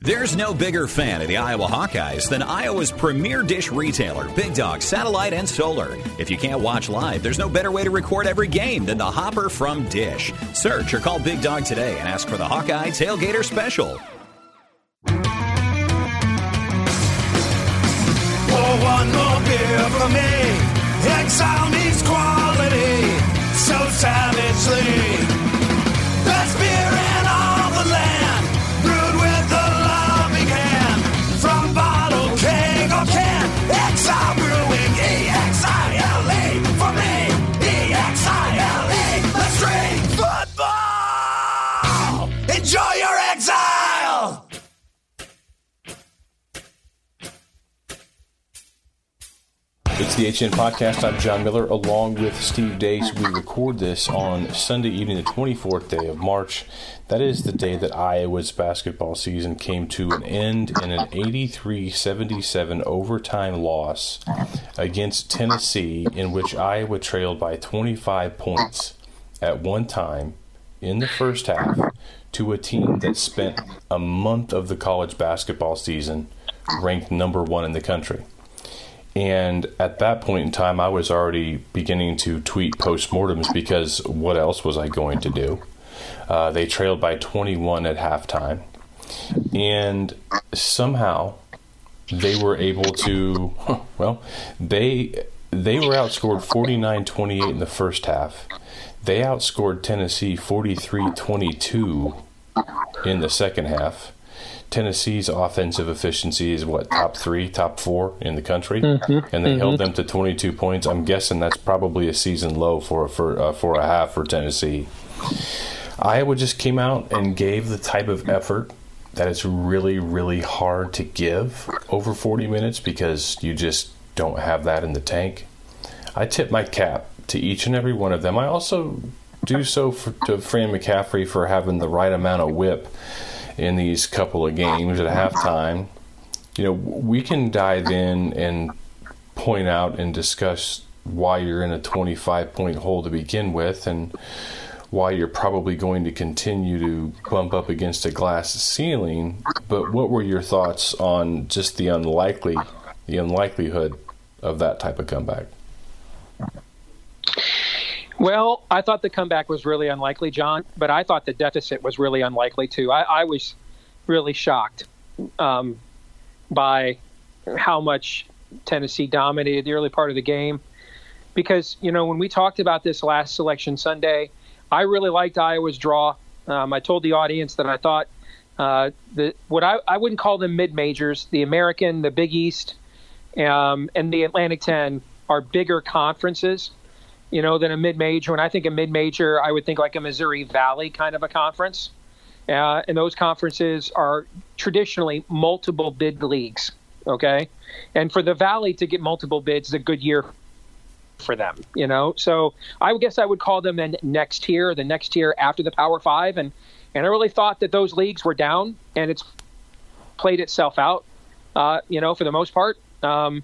There's no bigger fan of the Iowa Hawkeyes than Iowa's premier dish retailer, Big Dog Satellite and Solar. If you can't watch live, there's no better way to record every game than the Hopper from Dish. Search or call Big Dog today and ask for the Hawkeye Tailgater Special. Pour one more beer for me. Exile needs quality so savagely. The HN Podcast. I'm John Miller along with Steve Deace. We record this on Sunday evening, the 24th day of March. That is the day that Iowa's basketball season came to an end in an 83 77 overtime loss against Tennessee, in which Iowa trailed by 25 points at one time in the first half to a team that spent a month of the college basketball season ranked number one in the country. And at that point in time, I was already beginning to tweet postmortems because what else was I going to do? Uh, they trailed by 21 at halftime. And somehow they were able to, well, they, they were outscored 49 28 in the first half. They outscored Tennessee 43 22 in the second half. Tennessee's offensive efficiency is what top three, top four in the country, Mm-hmm. and they held them to 22 points. I'm guessing that's probably a season low for for uh, for a half for Tennessee. Iowa just came out and gave the type of effort that it's really really hard to give over 40 minutes because you just don't have that in the tank. I tip my cap to each and every one of them. I also do so for, to Fran McCaffery for having the right amount of whip in these couple of games at halftime. You know, we can dive in and point out and discuss why you're in a 25 point hole to begin with and why you're probably going to continue to bump up against a glass ceiling. But what were your thoughts on just the unlikely, the unlikelihood of that type of comeback? Well, I thought the comeback was really unlikely, John, but I thought the deficit was really unlikely too. I, I was really shocked um, by how much Tennessee dominated the early part of the game. Because, you know, when we talked about this last selection Sunday, I really liked Iowa's draw. Um, I told the audience that I thought uh, the what I, I wouldn't call them mid majors, the American, the Big East, um, and the Atlantic 10 are bigger conferences you know, than a mid major. When I think a mid major, I would think like a Missouri Valley kind of a conference. Uh, and those conferences are traditionally multiple bid leagues. Okay. And for the Valley to get multiple bids is a good year for them, you know? So I guess I would call them then next tier, the next tier after the Power Five. And, and I really thought that those leagues were down and it's played itself out, uh, you know, for the most part. Um,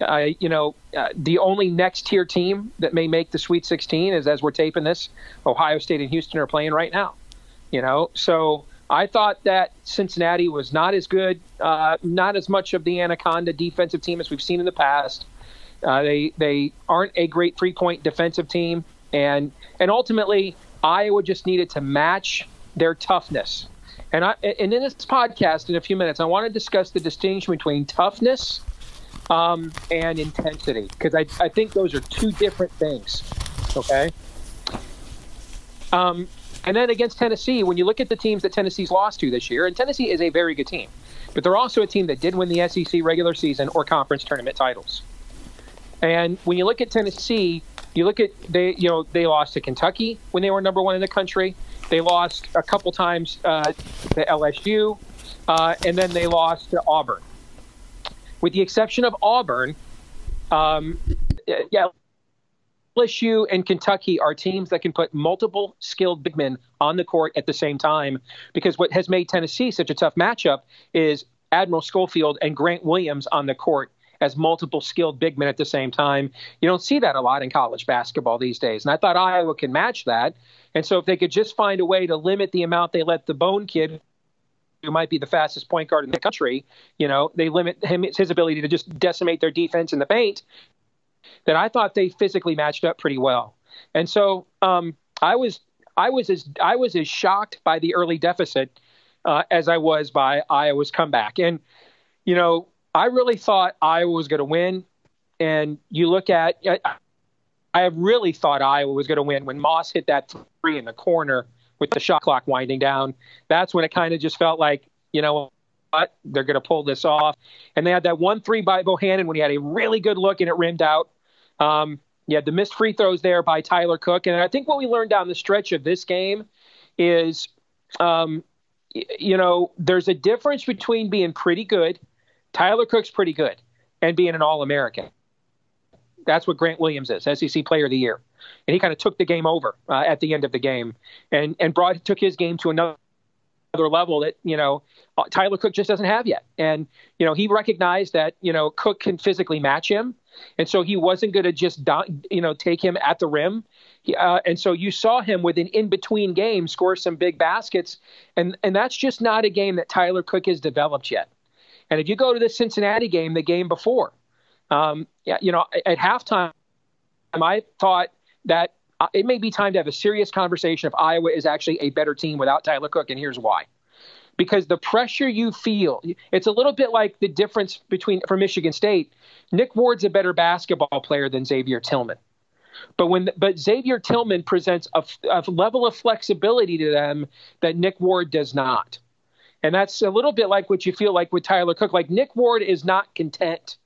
uh, you know, uh, the only next tier team that may make the Sweet 16 is as we're taping this, Ohio State and Houston are playing right now. You know, so I thought that Cincinnati was not as good, uh, not as much of the anaconda defensive team as we've seen in the past. Uh, they they aren't a great three point defensive team, and and ultimately Iowa just needed to match their toughness. And I and in this podcast in a few minutes, I want to discuss the distinction between toughness um, and intensity because I, I think those are two different things. Okay. Um, and then against Tennessee, when you look at the teams that Tennessee's lost to this year, and Tennessee is a very good team, but they're also a team that did win the SEC regular season or conference tournament titles. And when you look at Tennessee, you look at they you know they lost to Kentucky when they were number one in the country. They lost a couple times uh, to LSU. uh, and then they lost to Auburn. With the exception of Auburn, um, yeah, LSU and Kentucky are teams that can put multiple skilled big men on the court at the same time. Because what has made Tennessee such a tough matchup is Admiral Schofield and Grant Williams on the court as multiple skilled big men at the same time. You don't see that a lot in college basketball these days. And I thought Iowa can match that. And so if they could just find a way to limit the amount they let the Bone kid, who might be the fastest point guard in the country, you know, they limit him his ability to just decimate their defense in the paint. That I thought they physically matched up pretty well. And so um, I was I was as I was as shocked by the early deficit uh, as I was by Iowa's comeback. And you know, I really thought Iowa was going to win. And you look at, I, I really thought Iowa was going to win when Moss hit that three in the corner with the shot clock winding down. That's when it kind of just felt like, you know what, they're going to pull this off. And they had that one three by Bohannon when he had a really good look and it rimmed out. Um, you had the missed free throws there by Tyler Cook. And I think what we learned down the stretch of this game is, um, you know, there's a difference between being pretty good – Tyler Cook's pretty good and being an All American. That's what Grant Williams is, SEC Player of the Year, and he kind of took the game over uh, at the end of the game, and and brought took his game to another level that you know uh, Tyler Cook just doesn't have yet. And you know he recognized that you know Cook can physically match him, and so he wasn't going to just you know take him at the rim. He, uh, and so you saw him with an in between game score some big baskets, and and that's just not a game that Tyler Cook has developed yet. And if you go to the Cincinnati game, the game before, um, yeah, you know, at halftime, I thought that uh, it may be time to have a serious conversation if Iowa is actually a better team without Tyler Cook, and here's why. Because the pressure you feel, it's a little bit like the difference between for Michigan State. Nick Ward's a better basketball player than Xavier Tillman. But when but Xavier Tillman presents a, a level of flexibility to them that Nick Ward does not. And that's a little bit like what you feel like with Tyler Cook. Like Nick Ward is not content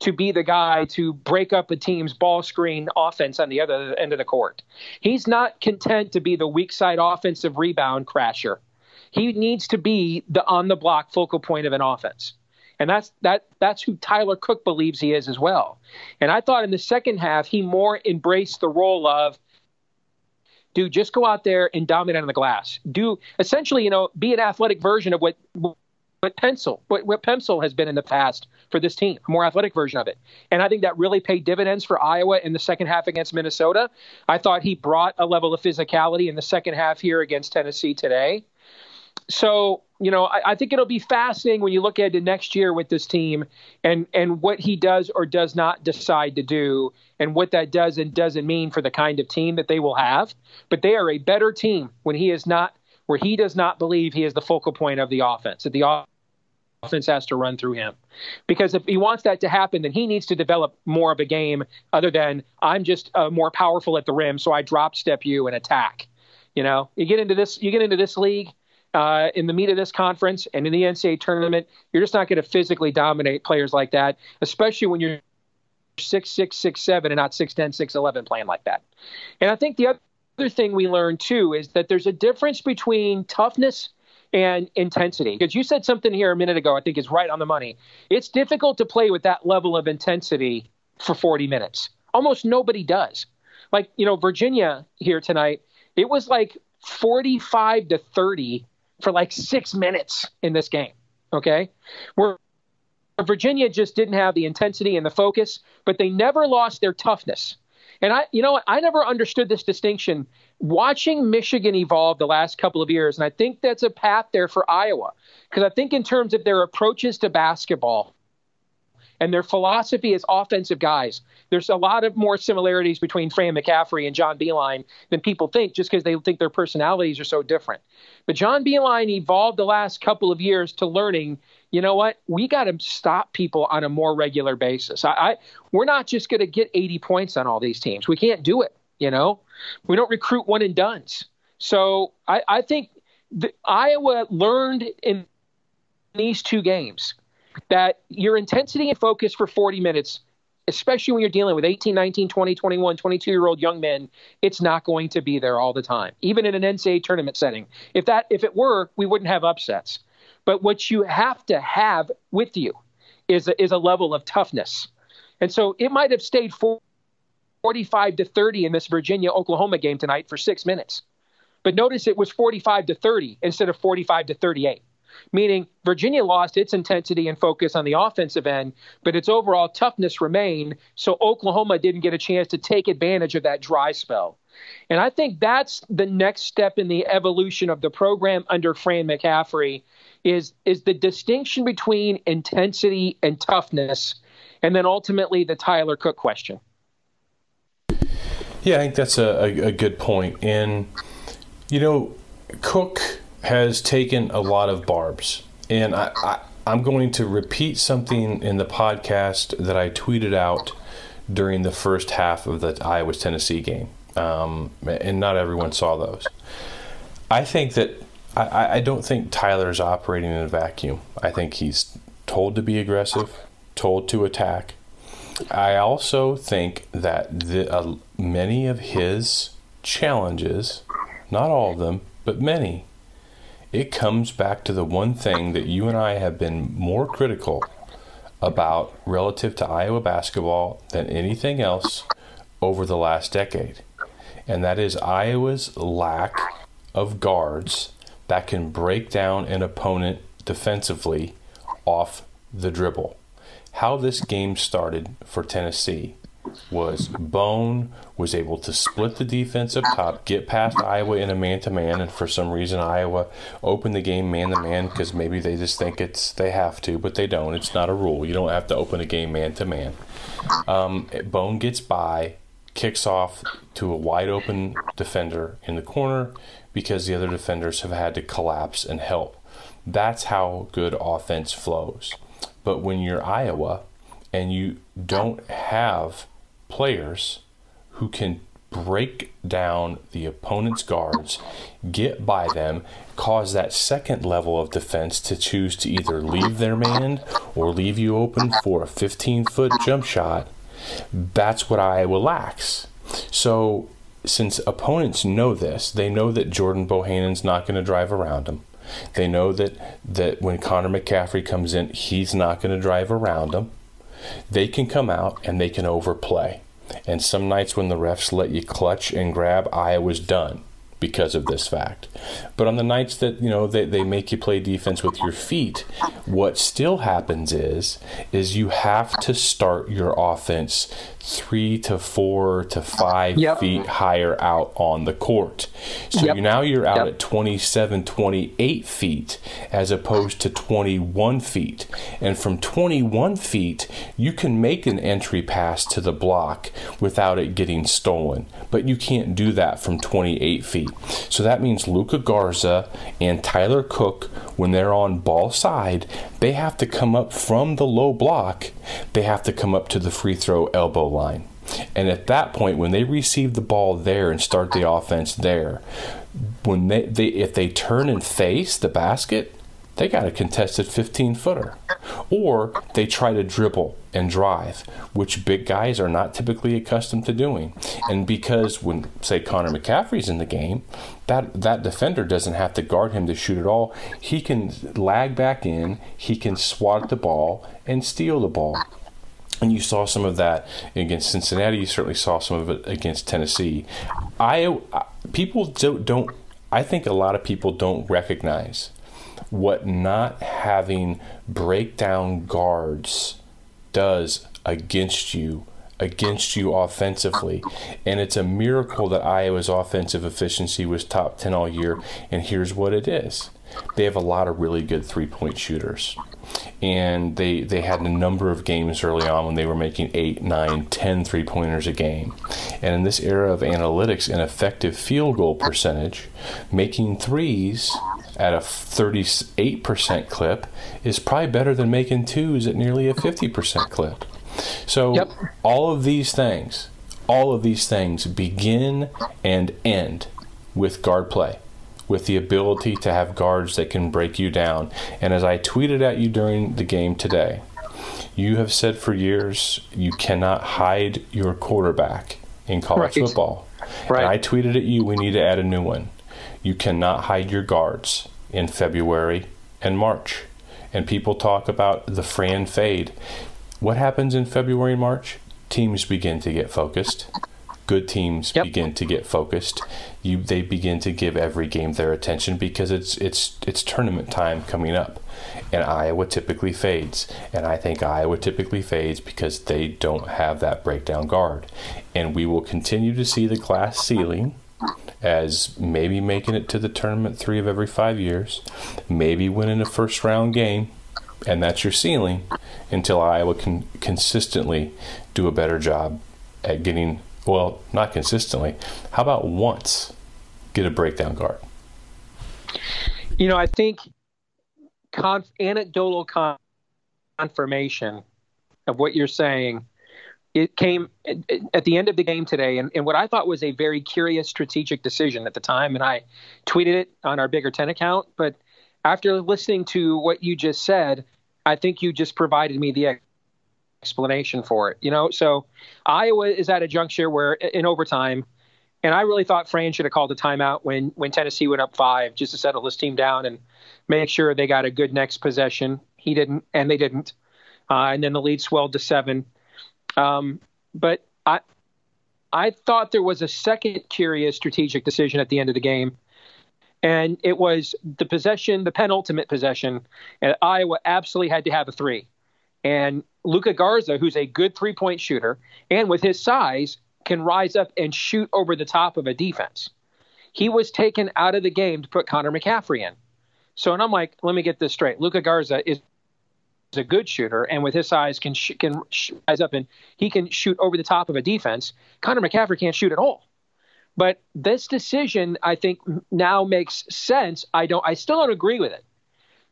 to be the guy to break up a team's ball screen offense on the other end of the court. He's not content to be the weak side offensive rebound crasher. He needs to be the on the block focal point of an offense. And that's that that's who Tyler Cook believes he is as well. And I thought in the second half he more embraced the role of dude, just go out there and dominate on the glass. Do essentially, you know, be an athletic version of what what Pencil, what, what Pencil has been in the past for this team, a more athletic version of it. And I think that really paid dividends for Iowa in the second half against Minnesota. I thought he brought a level of physicality in the second half here against Tennessee today so you know, I, I, think it'll be fascinating when you look at the next year with this team and and what he does or does not decide to do, and what that does and doesn't mean for the kind of team that they will have. But they are a better team when he is not where he does not believe he is the focal point of the offense. That the offense has to run through him, because if he wants that to happen, then he needs to develop more of a game other than I'm just uh, more powerful at the rim, so I drop step you and attack. You know, you get into this, you get into this league uh, in the meat of this conference and in the NCAA tournament, you're just not going to physically dominate players like that, especially when you're six six six seven and not six ten six eleven playing like that. And I think the other thing we learned too is that there's a difference between toughness and intensity. Because you said something here a minute ago, I think is right on the money. It's difficult to play with that level of intensity for 40 minutes. Almost nobody does. Like, you know, Virginia here tonight, it was like 45 to 30 for like six minutes in this game. Okay. Where Virginia just didn't have the intensity and the focus, but they never lost their toughness. And I, you know what, I never understood this distinction. Watching Michigan evolve the last couple of years, and I think that's a path there for Iowa, because I think in terms of their approaches to basketball, and their philosophy as offensive guys. There's a lot of more similarities between Fran McCaffery and John Beilein than people think, just because they think their personalities are so different. But John Beilein evolved the last couple of years to learning. You know what? We got to stop people on a more regular basis. I, I we're not just going to get 80 points on all these teams. We can't do it. You know, we don't recruit one and duns. So I, I think Iowa learned in these two games that your intensity and focus for 40 minutes especially when you're dealing with 18, 19, 20, 21, 22 year old young men, it's not going to be there all the time, even in an NCAA tournament setting. If that if it were, we wouldn't have upsets. But what you have to have with you is a, is a level of toughness. And so it might have stayed 45 to 30 in this Virginia Oklahoma game tonight for six minutes. But notice it was 45 to 30 instead of 45 to 38 meaning Virginia lost its intensity and focus on the offensive end, but its overall toughness remained. So Oklahoma didn't get a chance to take advantage of that dry spell. And I think that's the next step in the evolution of the program under Fran McCaffery is is the distinction between intensity and toughness, and then ultimately the Tyler Cook question. Yeah, I think that's a, a, good point. And you know, Cook has taken a lot of barbs. And I, I, I'm going to repeat something in the podcast that I tweeted out during the first half of the Iowa Tennessee game. Um, and not everyone saw those. I think that I, I don't think Tyler's operating in a vacuum. I think he's told to be aggressive, told to attack. I also think that the, uh, many of his challenges, not all of them, but many, it comes back to the one thing that you and I have been more critical about relative to Iowa basketball than anything else over the last decade. And that is Iowa's lack of guards that can break down an opponent defensively off the dribble. How this game started for Tennessee was Bone was able to split the defense up top, get past Iowa in a man to man, and for some reason Iowa opened the game man to man because maybe they just think it's they have to, but they don't. It's not a rule. You don't have to open a game man to man. Bone gets by, kicks off to a wide open defender in the corner because the other defenders have had to collapse and help. That's how good offense flows. But when you're Iowa and you don't have players who can break down the opponent's guards, get by them, cause that second level of defense to choose to either leave their man or leave you open for a 15 foot jump shot. That's what Iowa lacks. So, since opponents know this, they know that Jordan Bohannon's not going to drive around them. They know that, that when Connor McCaffery comes in, he's not going to drive around them they can come out and they can overplay. And some nights when the refs let you clutch and grab, Iowa's done because of this fact. But on the nights that, you know, they, they make you play defense with your feet, what still happens is is you have to start your offense three to four to five yep. feet higher out on the court. So yep. now you're out yep. at 27, 28 feet as opposed to 21 feet. And from 21 feet, you can make an entry pass to the block without it getting stolen. But you can't do that from 28 feet. So that means Luka Garza and Tyler Cook, when they're on ball side, they have to come up from the low block, they have to come up to the free throw elbow line. And at that point, when they receive the ball there and start the offense there, when they, they if they turn and face the basket, they got a contested 15 footer. Or they try to dribble and drive, which big guys are not typically accustomed to doing. And because when, say, Connor McCaffery's in the game, that, that defender doesn't have to guard him to shoot at all. He can lag back in, he can swat the ball and steal the ball. And you saw some of that against Cincinnati. You certainly saw some of it against Tennessee. I people don't, don't I think a lot of people don't recognize what not having breakdown guards does against you against you offensively. And it's a miracle that Iowa's offensive efficiency was top 10 all year. And here's what it is they have a lot of really good three point shooters. And they, they had a number of games early on when they were making 8, nine, ten three pointers a game. And in this era of analytics and effective field goal percentage, making threes at a 38% clip is probably better than making twos at nearly a 50% clip. So, yep. all of these things, all of these things begin and end with guard play, with the ability to have guards that can break you down. And as I tweeted at you during the game today, you have said for years you cannot hide your quarterback in college right. football. Right. And I tweeted at you, we need to add a new one. You cannot hide your guards in February and March. And people talk about the Fran fade. What happens in February and March? Teams begin to get focused. Good teams Yep. begin to get focused. You they begin to give every game their attention because it's it's it's tournament time coming up. And Iowa typically fades. And I think Iowa typically fades because they don't have that breakdown guard. And we will continue to see the class ceiling as maybe making it to the tournament three of every five years, maybe winning a first round game, and that's your ceiling until Iowa can consistently do a better job at getting, well, not consistently. How about once get a breakdown guard? You know, I think conf- anecdotal con- confirmation of what you're saying. It came at- the end of the game today, and, and what I thought was a very curious strategic decision at the time, and I tweeted it on our Bigger Ten account. But after listening to what you just said, I think you just provided me the explanation for it. You know, so Iowa is at a juncture where in overtime, and I really thought Fran should have called a timeout when when Tennessee went up five, just to settle his team down and make sure they got a good next possession. He didn't, and they didn't, uh, and then the lead swelled to seven. Um, but I I thought there was a second curious strategic decision at the end of the game. And it was the possession, the penultimate possession, and Iowa absolutely had to have a three. And Luka Garza, who's a good three point shooter, and with his size, can rise up and shoot over the top of a defense. He was taken out of the game to put Connor McCaffery in. So, and I'm like, let me get this straight. Luca Garza is is a good shooter, and with his size, can sh- can sh- rise up and he can shoot over the top of a defense. Connor McCaffery can't shoot at all. But this decision, I think, now makes sense. I don't. I still don't agree with it,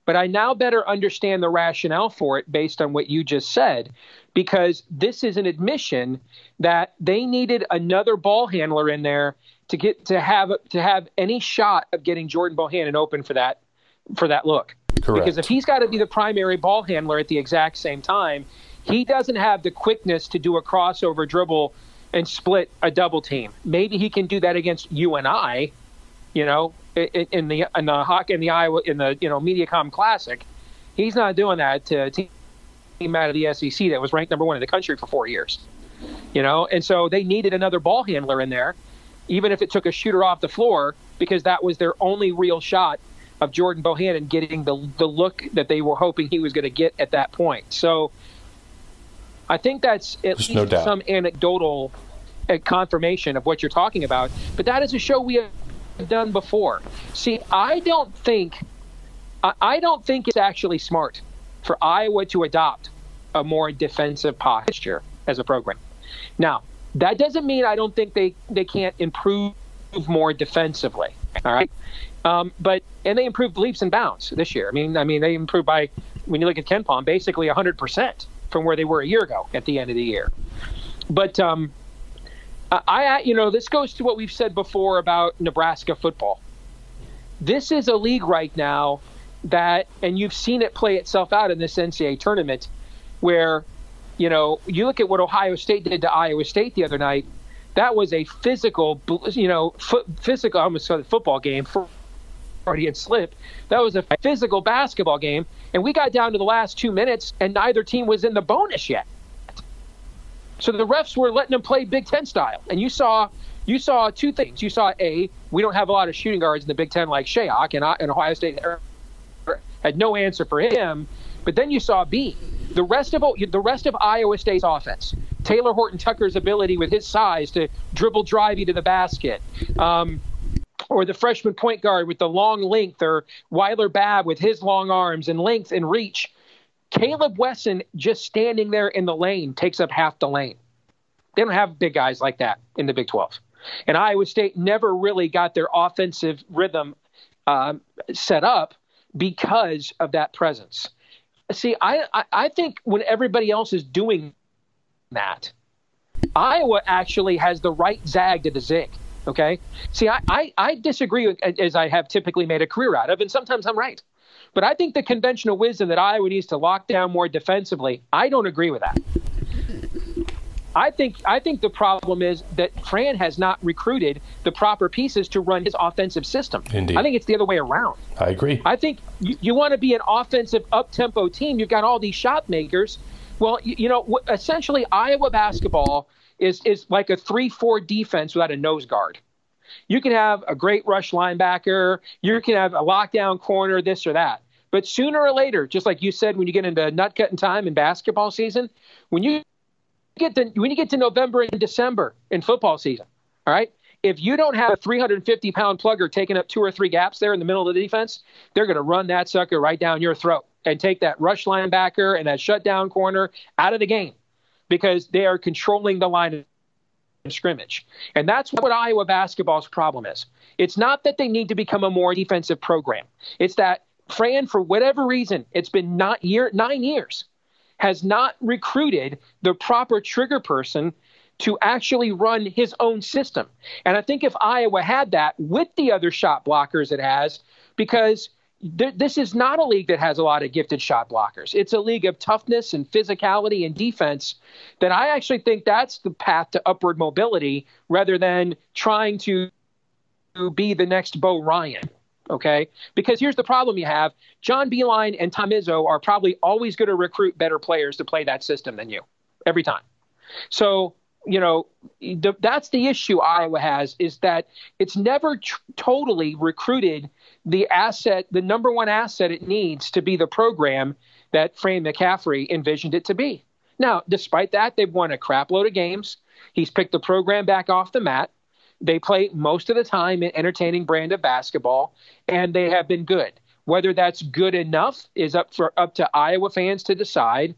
but I now better understand the rationale for it based on what you just said, because this is an admission that they needed another ball handler in there to get to have to have any shot of getting Jordan Bohannon open for that for that look. Correct. Because if he's got to be the primary ball handler at the exact same time, he doesn't have the quickness to do a crossover dribble and split a double team. Maybe he can do that against you and I, you know, in, the in the hockey in the Iowa in the you know MediaCom Classic. He's not doing that to a team out of the SEC that was ranked number one in the country for four years. You know, and so they needed another ball handler in there, even if it took a shooter off the floor, because that was their only real shot of Jordan Bohannon getting the the look that they were hoping he was going to get at that point. So I think that's at There's least no some anecdotal uh, confirmation of what you're talking about. But that is a show we have done before. See, I don't think I, I don't think it's actually smart for Iowa to adopt a more defensive posture as a program. Now, that doesn't mean I don't think they, they can't improve more defensively. All right. Um, but and they improved leaps and bounds this year. I mean, I mean they improved by when you look at KenPom, basically 100 percent from where they were a year ago at the end of the year. But um, I, I, you know, this goes to what we've said before about Nebraska football. This is a league right now that, and you've seen it play itself out in this NCAA tournament, where, you know, you look at what Ohio State did to Iowa State the other night. That was a physical, you know, foot, physical. I almost said football game for Freudian slip. That was a physical basketball game, and we got down to the last two minutes, and neither team was in the bonus yet. So the refs were letting them play Big Ten style, and you saw you saw two things. You saw a we don't have a lot of shooting guards in the Big Ten like Shayok, and, and Ohio State had no answer for him. But then you saw B, the rest of the rest of Iowa State's offense. Talen Horton Tucker's ability with his size to dribble drive you to the basket. Um, or the freshman point guard with the long length, or Weiler Babb with his long arms and length and reach. Caleb Wesson just standing there in the lane takes up half the lane. They don't have big guys like that in the Big 12. And Iowa State never really got their offensive rhythm um, set up because of that presence. See, I, I, I think when everybody else is doing that, Iowa actually has the right zag to the zig. Okay. See, I, I, I disagree with, as I have typically made a career out of, and sometimes I'm right. But I think the conventional wisdom that Iowa needs to lock down more defensively, I don't agree with that. I think I think the problem is that Fran has not recruited the proper pieces to run his offensive system. Indeed. I think it's the other way around. I agree. I think you, you want to be an offensive up tempo team. You've got all these shot makers. Well, you, you know, essentially Iowa basketball is is like a three four defense without a nose guard. You can have a great rush linebacker. You can have a lockdown corner, this or that. But sooner or later, just like you said, when you get into nut cutting time in basketball season, when you get to when you get to November and December in football season, all right, if you don't have a 350 pound plugger taking up two or three gaps there in the middle of the defense, they're going to run that sucker right down your throat and take that rush linebacker and that shutdown corner out of the game because they are controlling the line of scrimmage. And that's what Iowa basketball's problem is. It's not that they need to become a more defensive program. It's that Fran, for whatever reason, it's been not year nine years, has not recruited the proper trigger person to actually run his own system. And I think if Iowa had that with the other shot blockers it has, because th- this is not a league that has a lot of gifted shot blockers. It's a league of toughness and physicality and defense that I actually think that's the path to upward mobility rather than trying to be the next Bo Ryan. Okay, because here's the problem you have: John Beilein and Tom Izzo are probably always going to recruit better players to play that system than you every time. So you know, the, that's the issue Iowa has is that it's never tr- totally recruited the asset, the number one asset it needs to be the program that Fran McCaffery envisioned it to be. Now, despite that, they've won a crapload of games. He's picked the program back off the mat. They play most of the time an entertaining brand of basketball, and they have been good. Whether that's good enough is up for up to Iowa fans to decide.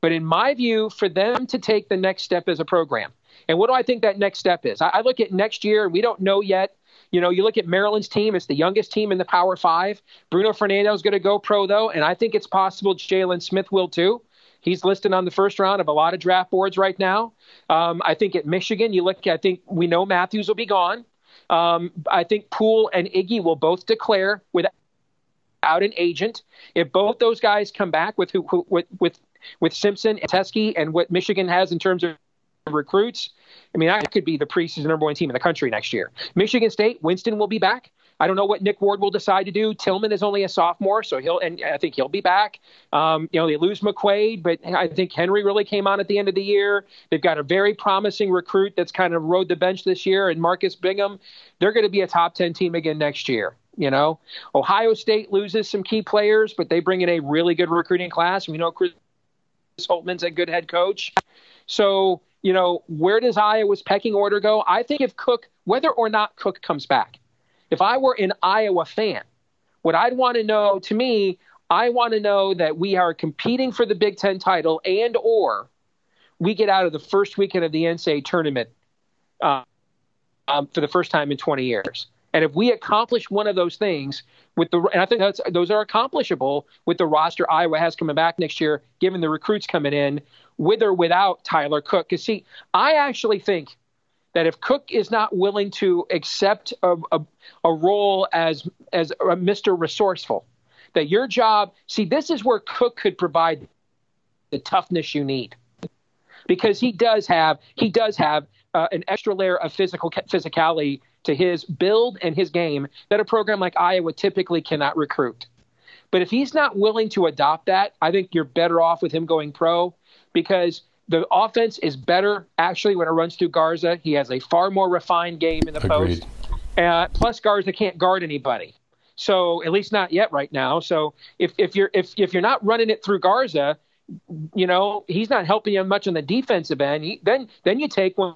But in my view, for them to take the next step as a program, and what do I think that next step is? I, I look at next year, and we don't know yet. You know, you look at Maryland's team; it's the youngest team in the Power Five. Bruno Fernando is going to go pro, though, and I think it's possible Jalen Smith will too. He's listed on the first round of a lot of draft boards right now. Um, I think at Michigan, you look. I think we know Matthews will be gone. Um, I think Poole and Iggy will both declare without an agent. If both those guys come back with who, who with, with with Simpson and Teske and what Michigan has in terms of recruits, I mean, I could be the preseason number one team in the country next year. Michigan State, Winston will be back. I don't know what Nick Ward will decide to do. Tillman is only a sophomore, so he'll and I think he'll be back. Um, you know, they lose McQuaid, but I think Henry really came on at the end of the year. They've got a very promising recruit that's kind of rode the bench this year, and Marcus Bingham. They're going to be a top ten team again next year. You know, Ohio State loses some key players, but they bring in a really good recruiting class. We know Chris Holtmann's a good head coach. So, you know, where does Iowa's pecking order go? I think if Cook, whether or not Cook comes back, if I were an Iowa fan, what I'd want to know, to me, I want to know that we are competing for the Big Ten title and or we get out of the first weekend of the NCAA tournament uh, um, for the first time in 20 years. And if we accomplish one of those things with the, and I think that's those are accomplishable with the roster Iowa has coming back next year, given the recruits coming in, with or without Tyler Cook. Because see, I actually think that if Cook is not willing to accept a, a, a role as as a Mr. Resourceful, that your job, see, this is where Cook could provide the toughness you need, because he does have he does have uh, an extra layer of physical physicality to his build and his game that a program like Iowa typically cannot recruit. But if he's not willing to adopt that, I think you're better off with him going pro because the offense is better actually when it runs through Garza. He has a far more refined game in the Agreed. post. Uh, plus, Garza can't guard anybody. So at least not yet right now. So if, if you're if if you're not running it through Garza, you know he's not helping you much on the defensive end. He, then then you take one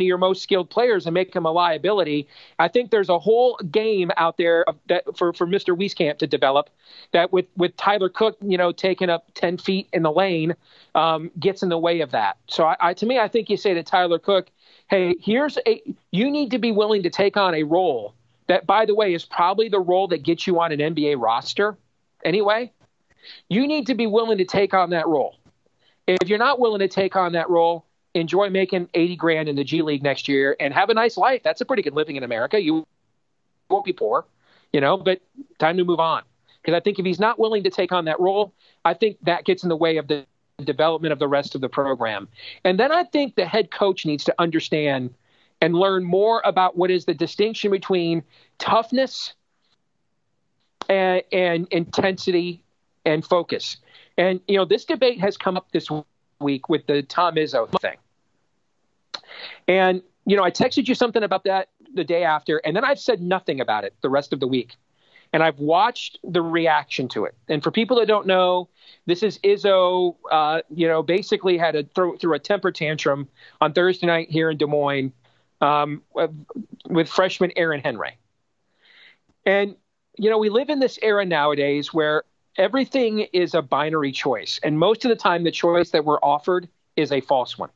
of your most skilled players and make him a liability. I think there's a whole game out there that for, for Mr. Wieskamp to develop that with, with Tyler Cook, you know, taking up 10 feet in the lane um, gets in the way of that. So I, I, to me, I think you say to Tyler Cook, hey, here's a, you need to be willing to take on a role that, by the way, is probably the role that gets you on an NBA roster anyway. You need to be willing to take on that role. If you're not willing to take on that role, enjoy making 80 grand in the G League next year and have a nice life. That's a pretty good living in America. You won't be poor, you know, but time to move on. Because I think if he's not willing to take on that role, I think that gets in the way of the development of the rest of the program. And then I think the head coach needs to understand and learn more about what is the distinction between toughness and, and intensity and focus. And you know, this debate has come up this week with the Tom Izzo thing. And you know, I texted you something about that the day after, and then I've said nothing about it the rest of the week. And I've watched the reaction to it. And for people that don't know, this is Izzo. Uh, you know, basically had a throw through a temper tantrum on Thursday night here in Des Moines um, with freshman Aaron Henry. And you know, we live in this era nowadays where everything is a binary choice, and most of the time, the choice that we're offered is a false one.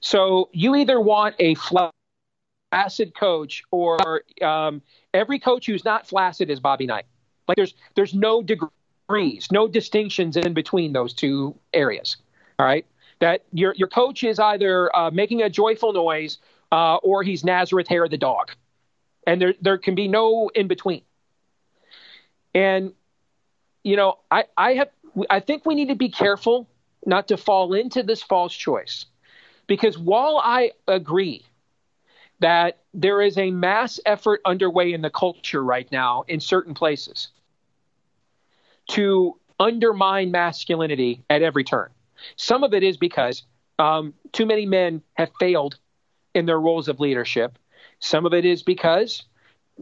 So you either want a flaccid coach, or um, every coach who's not flaccid is Bobby Knight. Like there's there's no degrees, no distinctions in between those two areas. All right, that your your coach is either uh, making a joyful noise uh, or he's Nazareth Hair the dog, and there there can be no in between. And you know, I I have I think we need to be careful not to fall into this false choice. Because while I agree that there is a mass effort underway in the culture right now in certain places to undermine masculinity at every turn, some of it is because um, too many men have failed in their roles of leadership. Some of it is because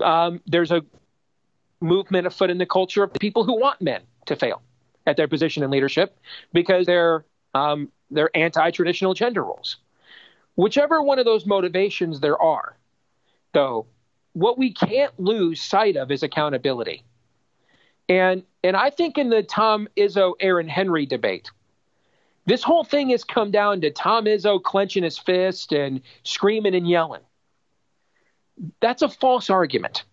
um, there's a movement afoot in the culture of people who want men to fail at their position in leadership because they're um, they're anti-traditional gender roles. Whichever one of those motivations there are, though, what we can't lose sight of is accountability. And and I think in the Tom Izzo Aaron Henry debate, this whole thing has come down to Tom Izzo clenching his fist and screaming and yelling. That's a false argument.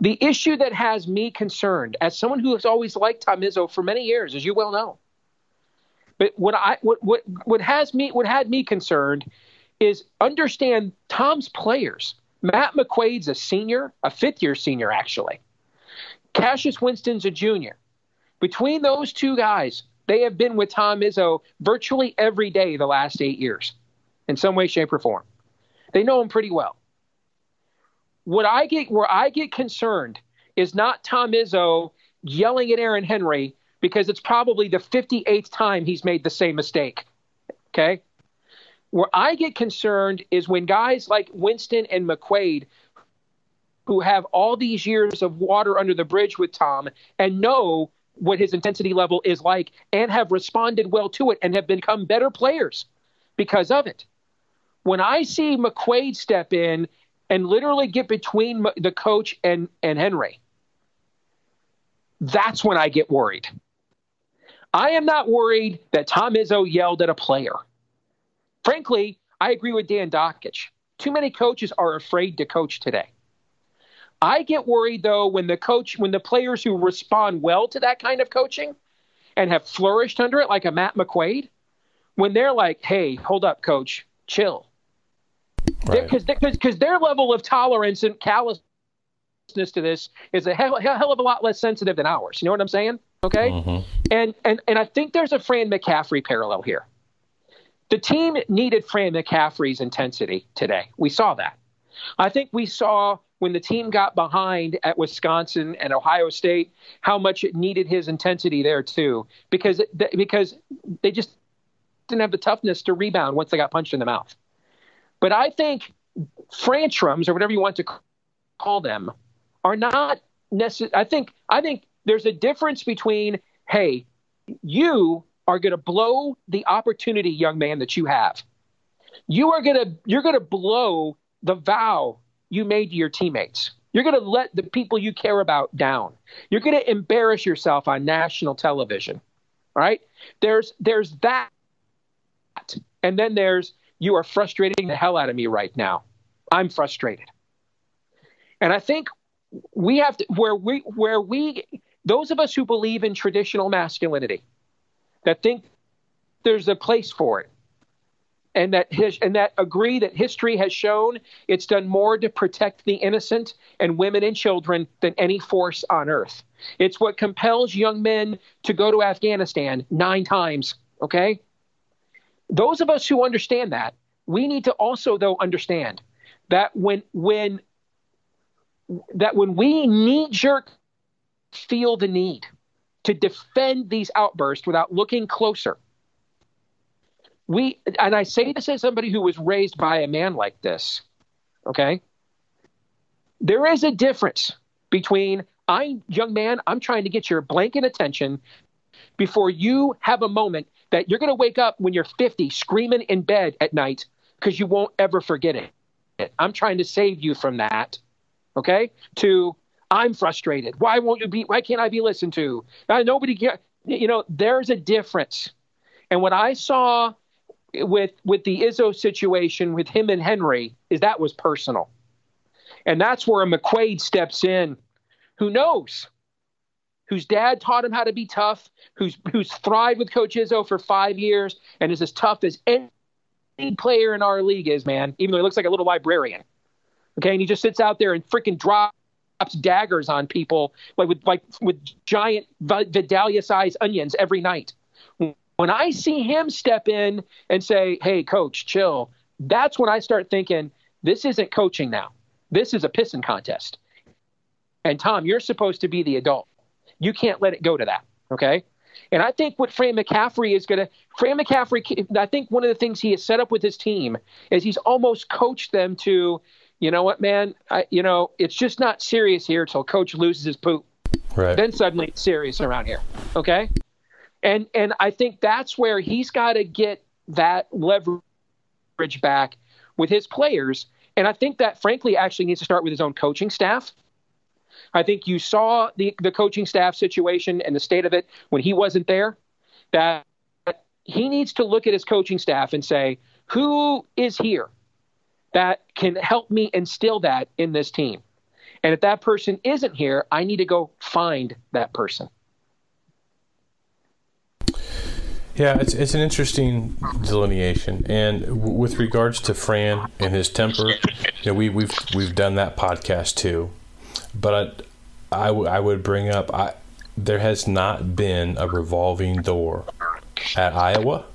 The issue that has me concerned, as someone who has always liked Tom Izzo for many years, as you well know, but what I what what what has me what had me concerned is understand Tom's players. Matt McQuaid's a senior, a fifth year senior actually. Cassius Winston's a junior. Between those two guys, they have been with Tom Izzo virtually every day the last eight years, in some way, shape, or form. They know him pretty well. What I get where I get concerned is not Tom Izzo yelling at Aaron Henry because it's probably the 58th time he's made the same mistake. Okay? Where I get concerned is when guys like Winston and McQuaid, who have all these years of water under the bridge with Tom and know what his intensity level is like and have responded well to it and have become better players because of it. When I see McQuaid step in and literally get between the coach and, and Henry, that's when I get worried. I am not worried that Tom Izzo yelled at a player. Frankly, I agree with Dan Dakich. Too many coaches are afraid to coach today. I get worried though when the coach, when the players who respond well to that kind of coaching and have flourished under it, like a Matt McQuaid, when they're like, "Hey, hold up, coach, chill," because right. because their level of tolerance and callousness to this is a hell, hell of a lot less sensitive than ours. You know what I'm saying? Okay. Mm-hmm. And, and, and I think there's a Fran McCaffery parallel here. The team needed Fran McCaffery's intensity today. We saw that. I think we saw when the team got behind at Wisconsin and Ohio State how much it needed his intensity there too, because because they just didn't have the toughness to rebound once they got punched in the mouth. But I think frantrums or whatever you want to call them are not necessary. I think I think there's a difference between, hey, you are going to blow the opportunity, young man, that you have. You are going to you're going to blow the vow you made to your teammates. You're going to let the people you care about down. You're going to embarrass yourself on national television. Right? There's there's that. And then there's you are frustrating the hell out of me right now. I'm frustrated. And I think we have to where we where we those of us who believe in traditional masculinity, that think there's a place for it, and that his, and that agree that history has shown it's done more to protect the innocent and women and children than any force on earth. It's what compels young men to go to Afghanistan nine times Okay? Those of us who understand that, we need to also though understand that when when that when we knee jerk feel the need to defend these outbursts without looking closer. We and I say this as somebody who was raised by a man like this. Okay? There is a difference between I young man, I'm trying to get your blanket attention before you have a moment that you're going to wake up when you're 50 screaming in bed at night because you won't ever forget it. I'm trying to save you from that. Okay? To I'm frustrated. Why won't you be? Why can't I be listened to? Uh, nobody can. You know, there's a difference. And what I saw with with the Izzo situation with him and Henry is that was personal, and that's where McQuaid steps in. Who knows? Whose dad taught him how to be tough? Who's who's thrived with Coach Izzo for five years and is as tough as any player in our league is, man. Even though he looks like a little librarian. Okay, and he just sits out there and freaking drops daggers on people like with like with giant Vidalia sized onions every night. When I see him step in and say, "Hey, coach, chill," that's when I start thinking this isn't coaching now. This is a pissing contest. And Tom, you're supposed to be the adult. You can't let it go to that. Okay. And I think what Fran McCaffery is going to, Fran McCaffery, I think one of the things he has set up with his team is he's almost coached them to you know what, man? I, you know, it's just not serious here until coach loses his poop. Right. Then suddenly it's serious around here. Okay. And and I think that's where he's got to get that leverage back with his players. And I think that frankly actually needs to start with his own coaching staff. I think you saw the the coaching staff situation and the state of it when he wasn't there. That he needs to look at his coaching staff and say, who is here? That can help me instill that in this team. And if that person isn't here, I need to go find that person. Yeah, it's it's an interesting delineation, and w- with regards to Fran and his temper, you know, we we've we've done that podcast too, but I, I, w- I would bring up I there has not been a revolving door at Iowa,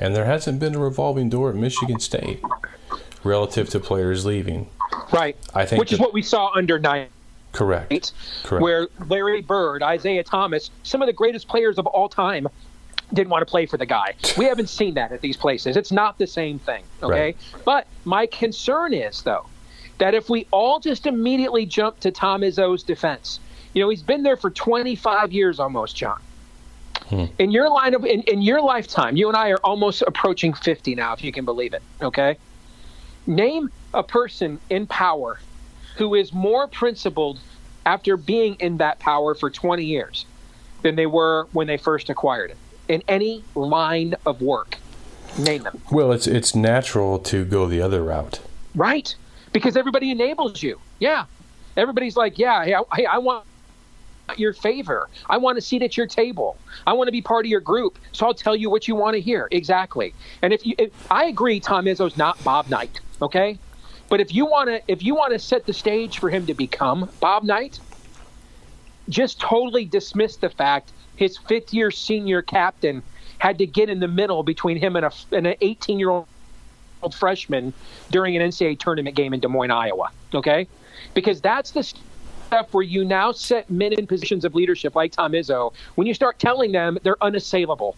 and there hasn't been a revolving door at Michigan State relative to players leaving. Right. I think which is what we saw under Knight. Correct. Correct. Where Larry Bird, Isiah Thomas, some of the greatest players of all time, didn't want to play for the guy. We haven't seen that at these places. It's not the same thing. Okay. Right. But my concern is though that if we all just immediately jump to Tom Izzo's defense, you know, he's been there for 25 years almost, John. Hmm. In your line of in, in your lifetime, you and I are almost approaching 50 now, if you can believe it. Okay. Name a person in power who is more principled after being in that power for 20 years than they were when they first acquired it in any line of work. Name them. Well, it's it's natural to go the other route. Right. Because everybody enables you. Yeah. Everybody's like, yeah, hey, I, hey, I want your favor. I want a seat at your table. I want to be part of your group. So I'll tell you what you want to hear. Exactly. And if you, if, I agree, Tom Izzo's not Bob Knight. Okay, but if you want to, if you want to set the stage for him to become Bob Knight, just totally dismiss the fact his fifth-year senior captain had to get in the middle between him and, a, and an 18-year-old freshman during an NCAA tournament game in Des Moines, Iowa. Okay, because that's the stuff where you now set men in positions of leadership like Tom Izzo when you start telling them they're unassailable,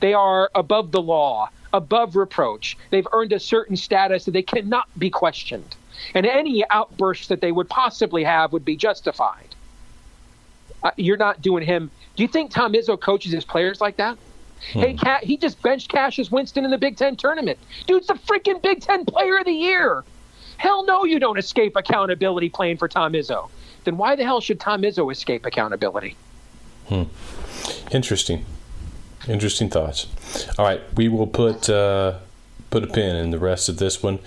they are above the law, above reproach. They've earned a certain status that they cannot be questioned. And any outburst that they would possibly have would be justified. Uh, you're not doing him. Do you think Tom Izzo coaches his players like that? Hmm. Hey, Cat, he just benched Cassius Winston in the Big Ten tournament. Dude's the freaking Big Ten Player of the Year. Hell no, you don't escape accountability playing for Tom Izzo. Then why the hell should Tom Izzo escape accountability? Hmm. Interesting. Interesting thoughts. All right, we will put uh, put a pin in the rest of this one.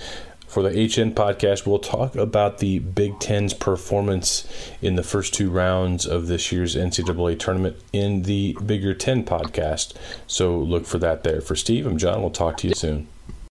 For the HN podcast, we'll talk about the Big Ten's performance in the first two rounds of this year's NCAA tournament in the Bigger Ten podcast. So look for that there. For Steve, I'm John. We'll talk to you soon.